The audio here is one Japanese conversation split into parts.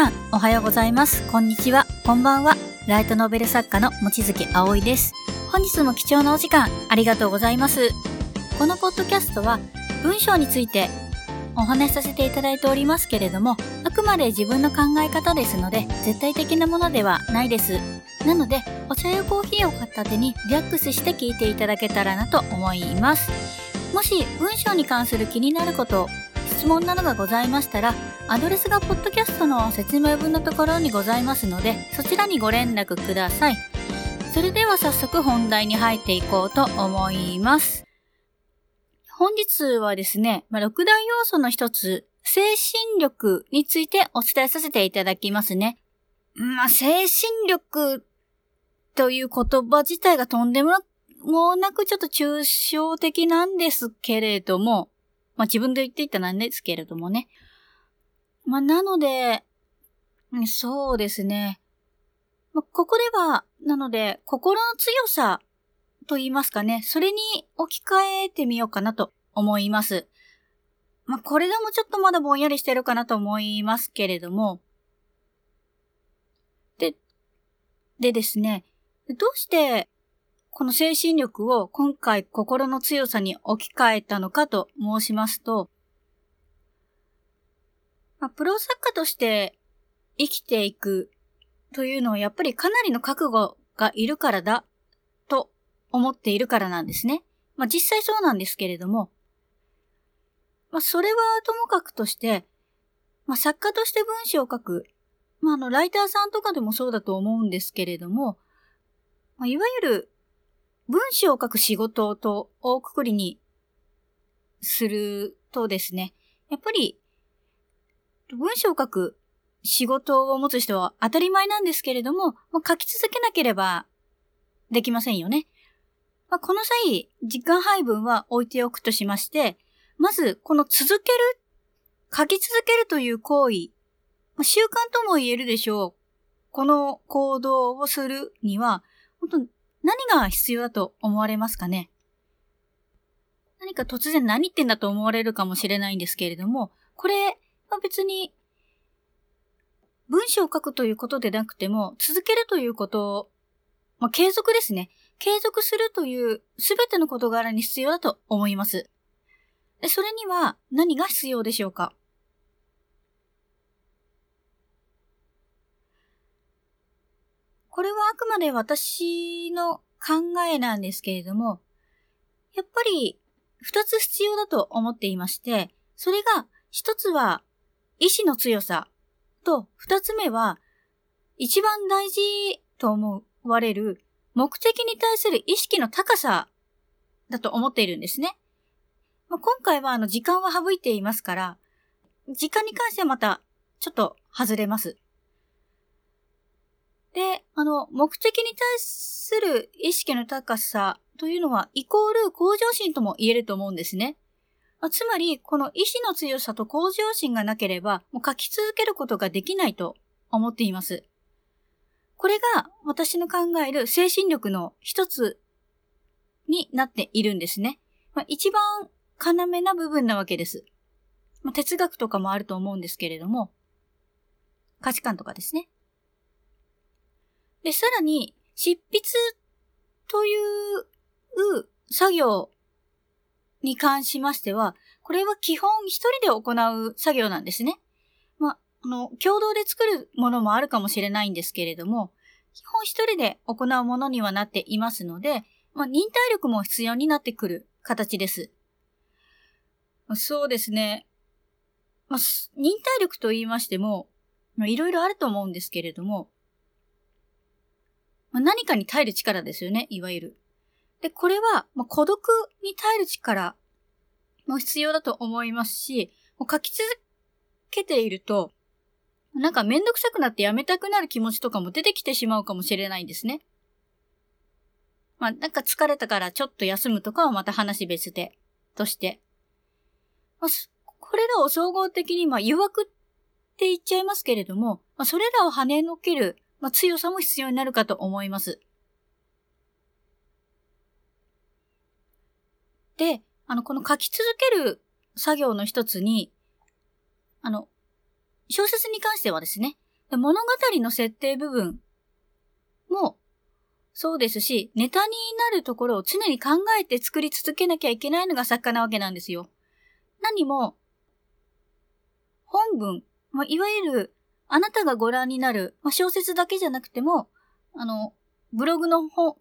さん、おはようございます。こんにちは。こんばんは。ライトノベル作家の望月葵です。本日も貴重なお時間、ありがとうございます。このポッドキャストは、文章についてお話しさせていただいておりますけれども、あくまで自分の考え方ですので、絶対的なものではないです。なので、お茶やコーヒーを片手にリラックスして聞いていただけたらなと思います。もし文章に関する気になること、質問などがございましたら、アドレスがポッドキャストの説明文のところにございますので、そちらにご連絡ください。それでは早速本題に入っていこうと思います。本日はですね、まあ、6大要素の一つ、精神力についてお伝えさせていただきますね。まあ、精神力という言葉自体がとんでもなくちょっと抽象的なんですけれども、まあ自分で言っていたなんですけれどもね。まあなので、そうですね。まあここでは、なので、心の強さと言いますかね、それに置き換えてみようかなと思います。まあこれでもちょっとまだぼんやりしてるかなと思いますけれども。で、でですね、どうしてこの精神力を今回心の強さに置き換えたのかと申しますと、まあ、プロ作家として生きていくというのはやっぱりかなりの覚悟がいるからだと思っているからなんですね。まあ実際そうなんですけれども、まあそれはともかくとして、まあ作家として文章を書く、まああのライターさんとかでもそうだと思うんですけれども、まあ、いわゆる文章を書く仕事と大くくりにするとですね、やっぱり文章を書く仕事を持つ人は当たり前なんですけれども、まあ、書き続けなければできませんよね。まあ、この際、時間配分は置いておくとしまして、まず、この続ける、書き続けるという行為、まあ、習慣とも言えるでしょう。この行動をするには、本当何が必要だと思われますかね？何か突然何言ってんだと思われるかもしれないんですけれども、これは別に文章を書くということでなくても、続けるということをまあ、継続ですね。継続するというすべての事柄に必要だと思います。それには何が必要でしょうか？これはあくまで私の考えなんですけれども、やっぱり二つ必要だと思っていまして、それが一つは意志の強さと二つ目は一番大事と思われる目的に対する意識の高さだと思っているんですね。まあ、今回はあの時間は省いていますから、時間に関してはまたちょっと外れます。で、あの、目的に対する意識の高さというのは、イコール向上心とも言えると思うんですね。まあ、つまり、この意志の強さと向上心がなければ、もう書き続けることができないと思っています。これが私の考える精神力の一つになっているんですね。まあ、一番要な部分なわけです。まあ、哲学とかもあると思うんですけれども、価値観とかですね。で、さらに、執筆という作業に関しましては、これは基本一人で行う作業なんですね。まあ、あの、共同で作るものもあるかもしれないんですけれども、基本一人で行うものにはなっていますので、まあ、忍耐力も必要になってくる形です。そうですね。まあ、忍耐力と言いましても、いろいろあると思うんですけれども、まあ、何かに耐える力ですよね、いわゆる。で、これは、まあ、孤独に耐える力も必要だと思いますし、もう書き続けていると、なんかめんどくさくなってやめたくなる気持ちとかも出てきてしまうかもしれないんですね。まあ、なんか疲れたからちょっと休むとかはまた話別で、として。まあ、これらを総合的に、まあ、誘惑って言っちゃいますけれども、まあ、それらを跳ねのける、まあ、強さも必要になるかと思います。で、あの、この書き続ける作業の一つに、あの、小説に関してはですね、物語の設定部分もそうですし、ネタになるところを常に考えて作り続けなきゃいけないのが作家なわけなんですよ。何も、本文、まあ、いわゆる、あなたがご覧になる、まあ、小説だけじゃなくても、あの、ブログの本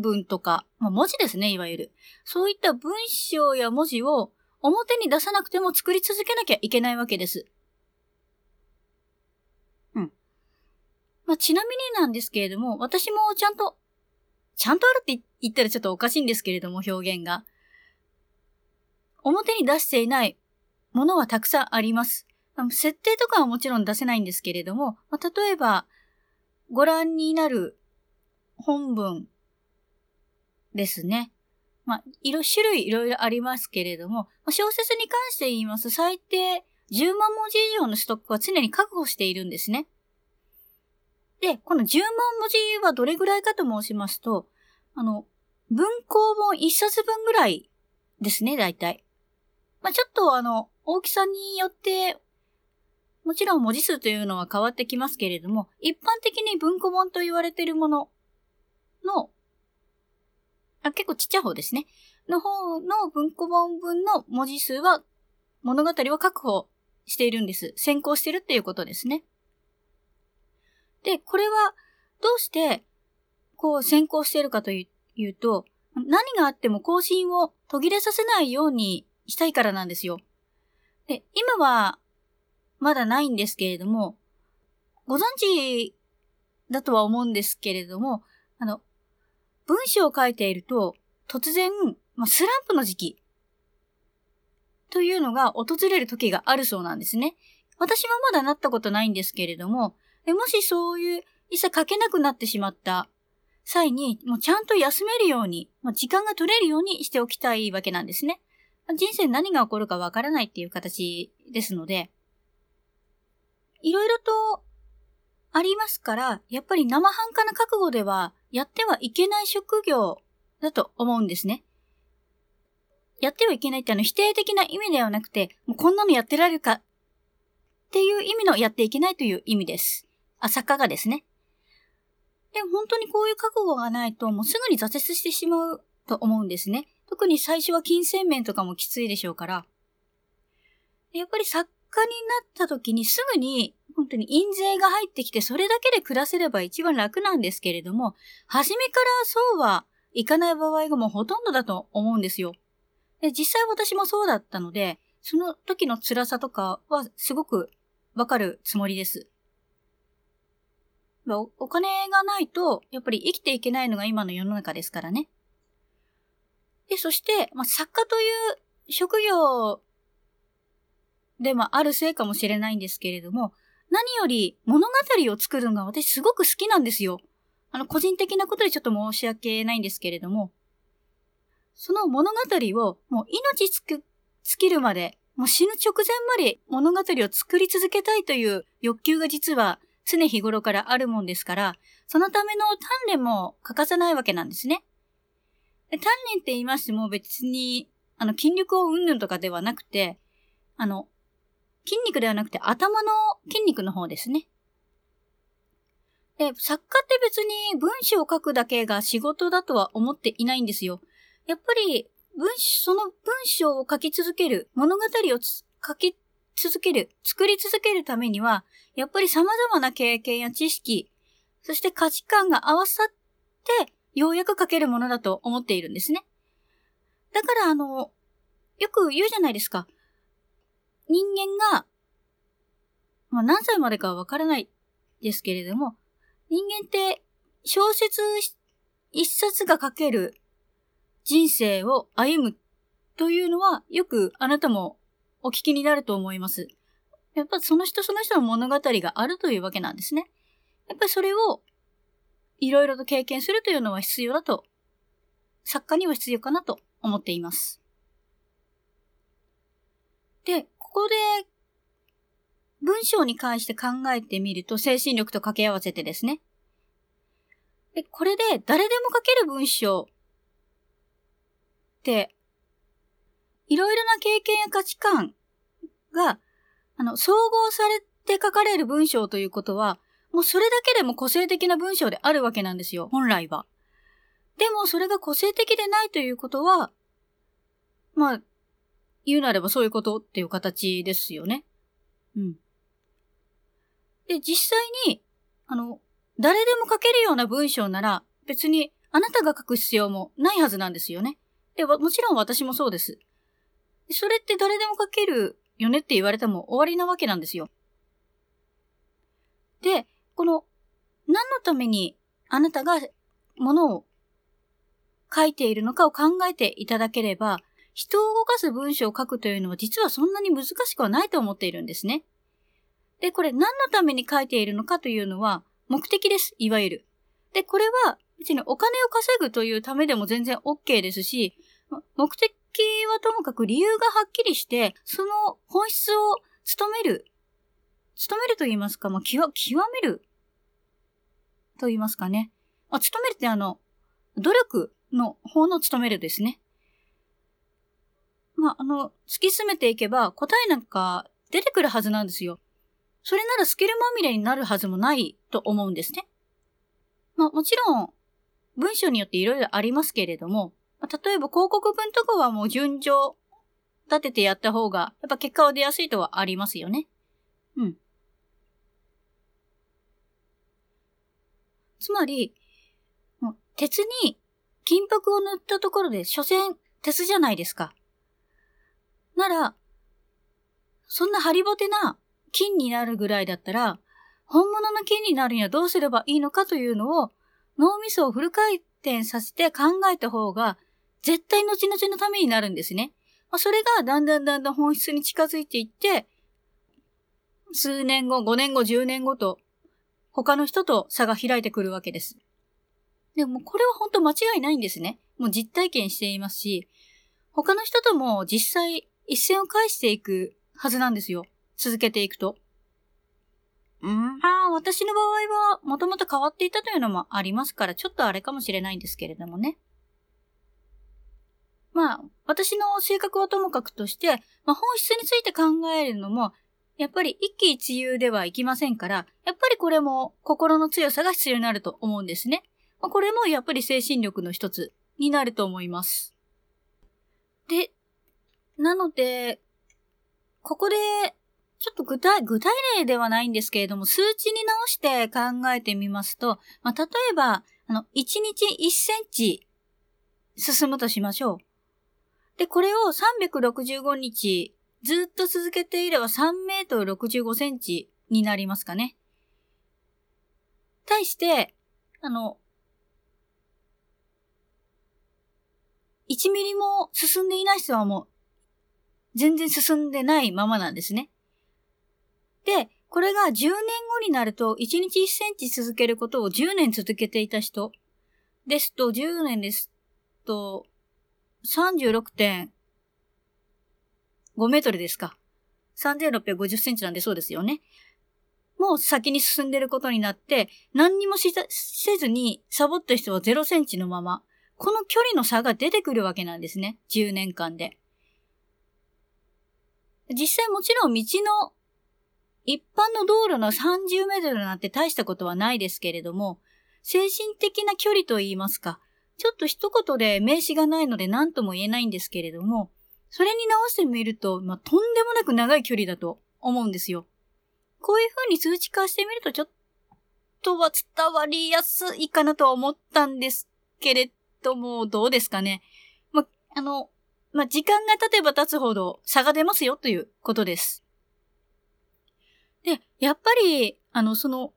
文とか、まあ、文字ですね、いわゆる。そういった文章や文字を表に出さなくても作り続けなきゃいけないわけです。うん。まあ、ちなみになんですけれども、私もちゃんと、ちゃんとあるって言ったらちょっとおかしいんですけれども、表現が。表に出していないものはたくさんあります。設定とかはもちろん出せないんですけれども、まあ、例えば、ご覧になる本文ですね。まあ、色、種類いろいろありますけれどもま、小説に関して言います最低10万文字以上のストックは常に確保しているんですね。で、この10万文字はどれぐらいかと申しますと、あの、文庫本1冊分ぐらいですね、大体。まあ、ちょっとあの、大きさによって、もちろん文字数というのは変わってきますけれども、一般的に文庫本と言われているもののあ、結構ちっちゃい方ですね。の方の文庫本分の文字数は、物語を確保しているんです。先行してるっていうことですね。で、これは、どうして、こう先行しているかというと、何があっても更新を途切れさせないようにしたいからなんですよ。で、今は、まだないんですけれども、ご存知だとは思うんですけれども、あの、文章を書いていると、突然、まあ、スランプの時期というのが訪れる時があるそうなんですね。私はまだなったことないんですけれども、もしそういう、いざ書けなくなってしまった際に、もうちゃんと休めるように、まあ、時間が取れるようにしておきたいわけなんですね。人生何が起こるかわからないっていう形ですので、いろいろとありますから、やっぱり生半可な覚悟ではやってはいけない職業だと思うんですね。やってはいけないってあの否定的な意味ではなくて、もうこんなのやってられるかっていう意味のやっていけないという意味です。あ、作家がですね。でも本当にこういう覚悟がないともうすぐに挫折してしまうと思うんですね。特に最初は金銭面とかもきついでしょうから。やっぱり作家になった時にすぐに本当に印税が入ってきてそれだけで暮らせれば一番楽なんですけれども、初めからそうはいかない場合がもうほとんどだと思うんですよ。で実際私もそうだったので、その時の辛さとかはすごくわかるつもりです。おお金がないと、やっぱり生きていけないのが今の世の中ですからね。で、そして、まあ、作家という職業でもあるせいかもしれないんですけれども、何より物語を作るのが私すごく好きなんですよ。あの、個人的なことでちょっと申し訳ないんですけれども、その物語をもう命つく、尽きるまで、もう死ぬ直前まで物語を作り続けたいという欲求が実は常日頃からあるもんですから、そのための鍛錬も欠かさないわけなんですね。鍛錬って言いましても別に、あの、筋力をうんぬんとかではなくて、あの、筋肉ではなくて頭の筋肉の方ですね。で、作家って別に文章を書くだけが仕事だとは思っていないんですよ。やっぱり、文章その文章を書き続ける、物語を書き続ける、作り続けるためには、やっぱり様々な経験や知識、そして価値観が合わさって、ようやく書けるものだと思っているんですね。だからあの、よく言うじゃないですか。人間が、まあ何歳までかはわからないですけれども、人間って小説一冊が書ける人生を歩むというのはよくあなたもお聞きになると思います。やっぱその人その人の物語があるというわけなんですね。やっぱりそれをいろいろと経験するというのは必要だと、作家には必要かなと思っています。で、こで、文章に関して考えてみると、精神力と掛け合わせてですね。で、これで誰でも書ける文章って、いろいろな経験や価値観が、あの、総合されて書かれる文章ということは、もうそれだけでも個性的な文章であるわけなんですよ、本来は。でもそれが個性的でないということは、まあ、言うなればそういうことっていう形ですよね。うん。で、実際に、あの、誰でも書けるような文章なら、別にあなたが書く必要もないはずなんですよね。で、もちろん私もそうです。それって誰でも書けるよねって言われても終わりなわけなんですよ。で、この、何のためにあなたがものを書いているのかを考えていただければ、人を動かす文章を書くというのは実はそんなに難しくはないと思っているんですね。で、これ何のために書いているのかというのは目的です、いわゆる。で、これは別にお金を稼ぐというためでも全然 OK ですし、目的はともかく理由がはっきりして、その本質を務める、務めると言いますか、まあ、極めると言いますかね。まあ、務めるってあの、努力の方の務めるですね。まあ、あの、突き詰めていけば答えなんか出てくるはずなんですよ。それならスキルまみれになるはずもないと思うんですね。まあ、もちろん、文章によっていろいろありますけれども、まあ、例えば広告文とかはもう順序立ててやった方が、やっぱ結果は出やすいとはありますよね。うん。つまり、鉄に金箔を塗ったところで、所詮鉄じゃないですか。なら、そんなハリボテな金になるぐらいだったら、本物の金になるにはどうすればいいのかというのを脳みそをフル回転させて考えた方が絶対後々のためになるんですね。まあ、それがだんだんだんだん本質に近づいていって、数年後、5年後、10年後と他の人と差が開いてくるわけです。でもこれは本当間違いないんですね。もう実体験していますし、他の人とも実際一線を返していくはずなんですよ。続けていくと。うん、まあ、私の場合は、もともと変わっていたというのもありますから、ちょっとあれかもしれないんですけれどもね。まあ、私の性格はともかくとして、まあ、本質について考えるのも、やっぱり一喜一憂ではいきませんから、やっぱりこれも心の強さが必要になると思うんですね。まあ、これもやっぱり精神力の一つになると思います。で、なので、ここで、ちょっと具体、具体例ではないんですけれども、数値に直して考えてみますと、まあ、例えば、あの、1日1センチ進むとしましょう。で、これを365日ずっと続けていれば3メートル65センチになりますかね。対して、あの、1ミリも進んでいない人はもう全然進んでないままなんですね。で、これが10年後になると、1日1センチ続けることを10年続けていた人ですと、10年ですと、36.5メートルですか。3650センチなんでそうですよね。もう先に進んでることになって、何にもせずにサボった人は0センチのまま、この距離の差が出てくるわけなんですね。10年間で。実際もちろん道の一般の道路の30メートルなんて大したことはないですけれども、精神的な距離と言いますか、ちょっと一言で名詞がないので何とも言えないんですけれども、それに直してみると、まあ、とんでもなく長い距離だと思うんですよ。こういう風に数値化してみるとちょっとは伝わりやすいかなとは思ったんですけれども、どうですかね。まあ、の、まあ、時間が経てば経つほど差が出ますよということです。で、やっぱり、あの、その、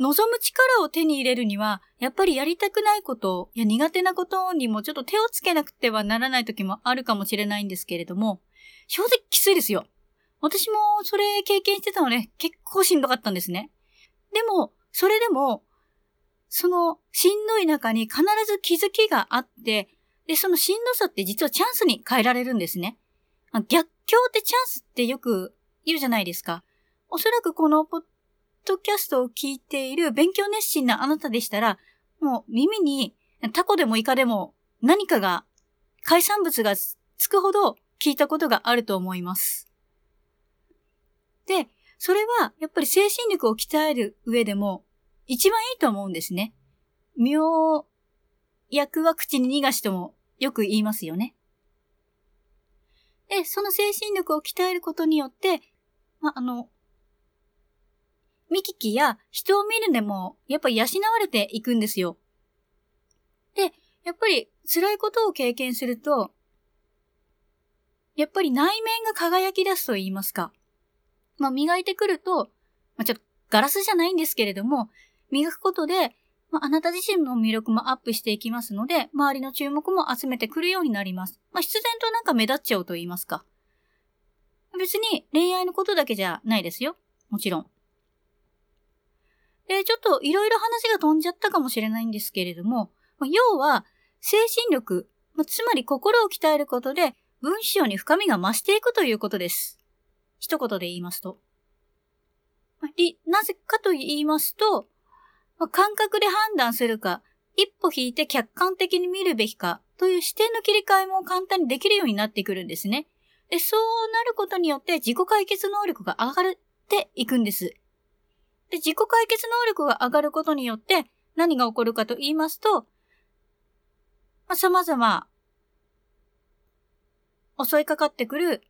望む力を手に入れるには、やっぱりやりたくないこと、や苦手なことにもちょっと手をつけなくてはならない時もあるかもしれないんですけれども、正直きついですよ。私もそれ経験してたので、結構しんどかったんですね。でも、それでも、そのしんどい中に必ず気づきがあって、で、そのしんどさって実はチャンスに変えられるんですね。逆境ってチャンスってよく言うじゃないですか。おそらくこのポッドキャストを聞いている勉強熱心なあなたでしたら、もう耳にタコでもイカでも何かが、海産物がつくほど聞いたことがあると思います。で、それはやっぱり精神力を鍛える上でも一番いいと思うんですね。妙薬は口に逃がしともよく言いますよね。で、その精神力を鍛えることによって、まあ、の、見聞きや人を見るでも、やっぱり養われていくんですよ。で、やっぱり辛いことを経験すると、やっぱり内面が輝き出すと言いますか。まあ、磨いてくると、まあ、ちょっとガラスじゃないんですけれども、磨くことで、まあ、あなた自身の魅力もアップしていきますので、周りの注目も集めてくるようになります。まあ、必然となんか目立っちゃうと言いますか。別に恋愛のことだけじゃないですよ。もちろん。で、ちょっといろいろ話が飛んじゃったかもしれないんですけれども、まあ、要は、精神力、まあ、つまり心を鍛えることで、文章に深みが増していくということです。一言で言いますと。まあ、なぜかと言いますと、まあ、感覚で判断するか、一歩引いて客観的に見るべきかという視点の切り替えも簡単にできるようになってくるんですね。で、そうなることによって自己解決能力が上がっていくんです。で、自己解決能力が上がることによって何が起こるかと言いますと、まあ、様々襲いかかってくる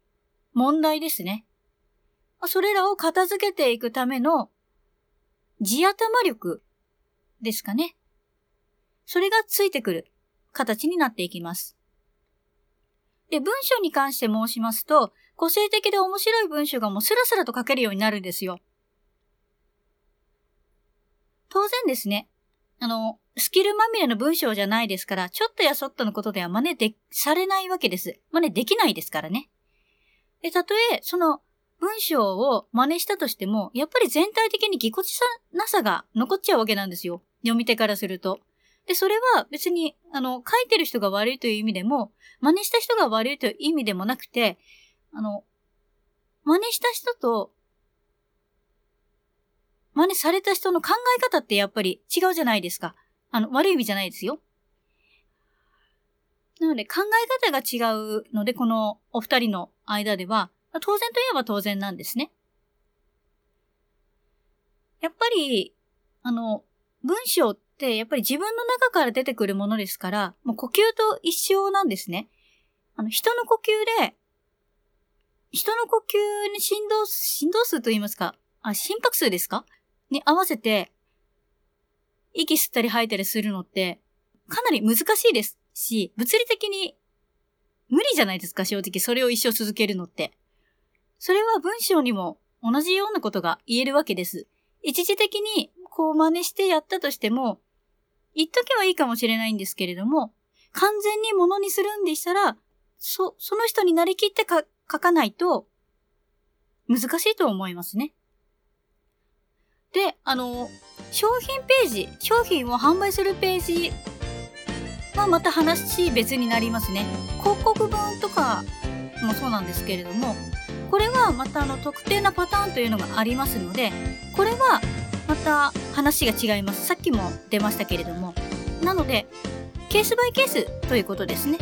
問題ですね。ま、それらを片付けていくための地頭力ですかね。それがついてくる形になっていきます。で、文章に関して申しますと、個性的で面白い文章がもうスラスラと書けるようになるんですよ。当然ですね。あの、スキルまみれの文章じゃないですから、ちょっとやそっとのことでは真似で、されないわけです。真似できないですからね。で、たとえ、その文章を真似したとしても、やっぱり全体的にぎこちさなさが残っちゃうわけなんですよ。読み手からすると。で、それは別に、あの、書いてる人が悪いという意味でも、真似した人が悪いという意味でもなくて、あの、真似した人と、真似された人の考え方ってやっぱり違うじゃないですか。あの、悪い意味じゃないですよ。なので考え方が違うので、このお二人の間では、当然といえば当然なんですね。やっぱり、あの、文章ってやっぱり自分の中から出てくるものですから、もう呼吸と一緒なんですね。あの、人の呼吸で、人の呼吸に振動、振動数と言いますか、あ、心拍数ですか？に合わせて、息吸ったり吐いたりするのって、かなり難しいですし、物理的に無理じゃないですか、正直。それを一生続けるのって。それは文章にも同じようなことが言えるわけです。一時的にこう真似してやったとしても、言っとけばいいかもしれないんですけれども、完全にものにするんでしたら、そ、その人になりきってか書かないと、難しいと思いますね。で、あの、商品ページ、商品を販売するページはまた話別になりますね。広告文とかもそうなんですけれども、これはまたあの特定なパターンというのがありますので、これはまた話が違います。さっきも出ましたけれども。なので、ケースバイケースということですね。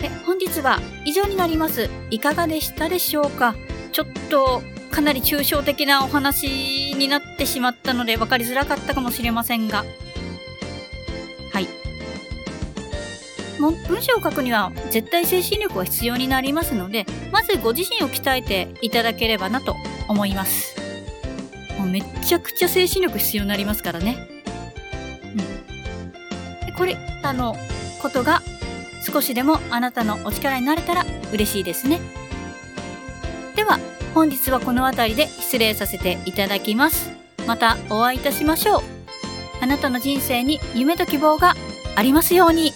で、本日は以上になります。いかがでしたでしょうか？ちょっとかなり抽象的なお話になってしまったので分かりづらかったかもしれませんが。文章を書くには絶対精神力は必要になりますので、まずご自身を鍛えていただければなと思います。もうめちゃくちゃ精神力必要になりますからね。うん。でこれ、あの、ことが少しでもあなたのお力になれたら嬉しいですね。では、本日はこの辺りで失礼させていただきます。またお会いいたしましょう。あなたの人生に夢と希望がありますように。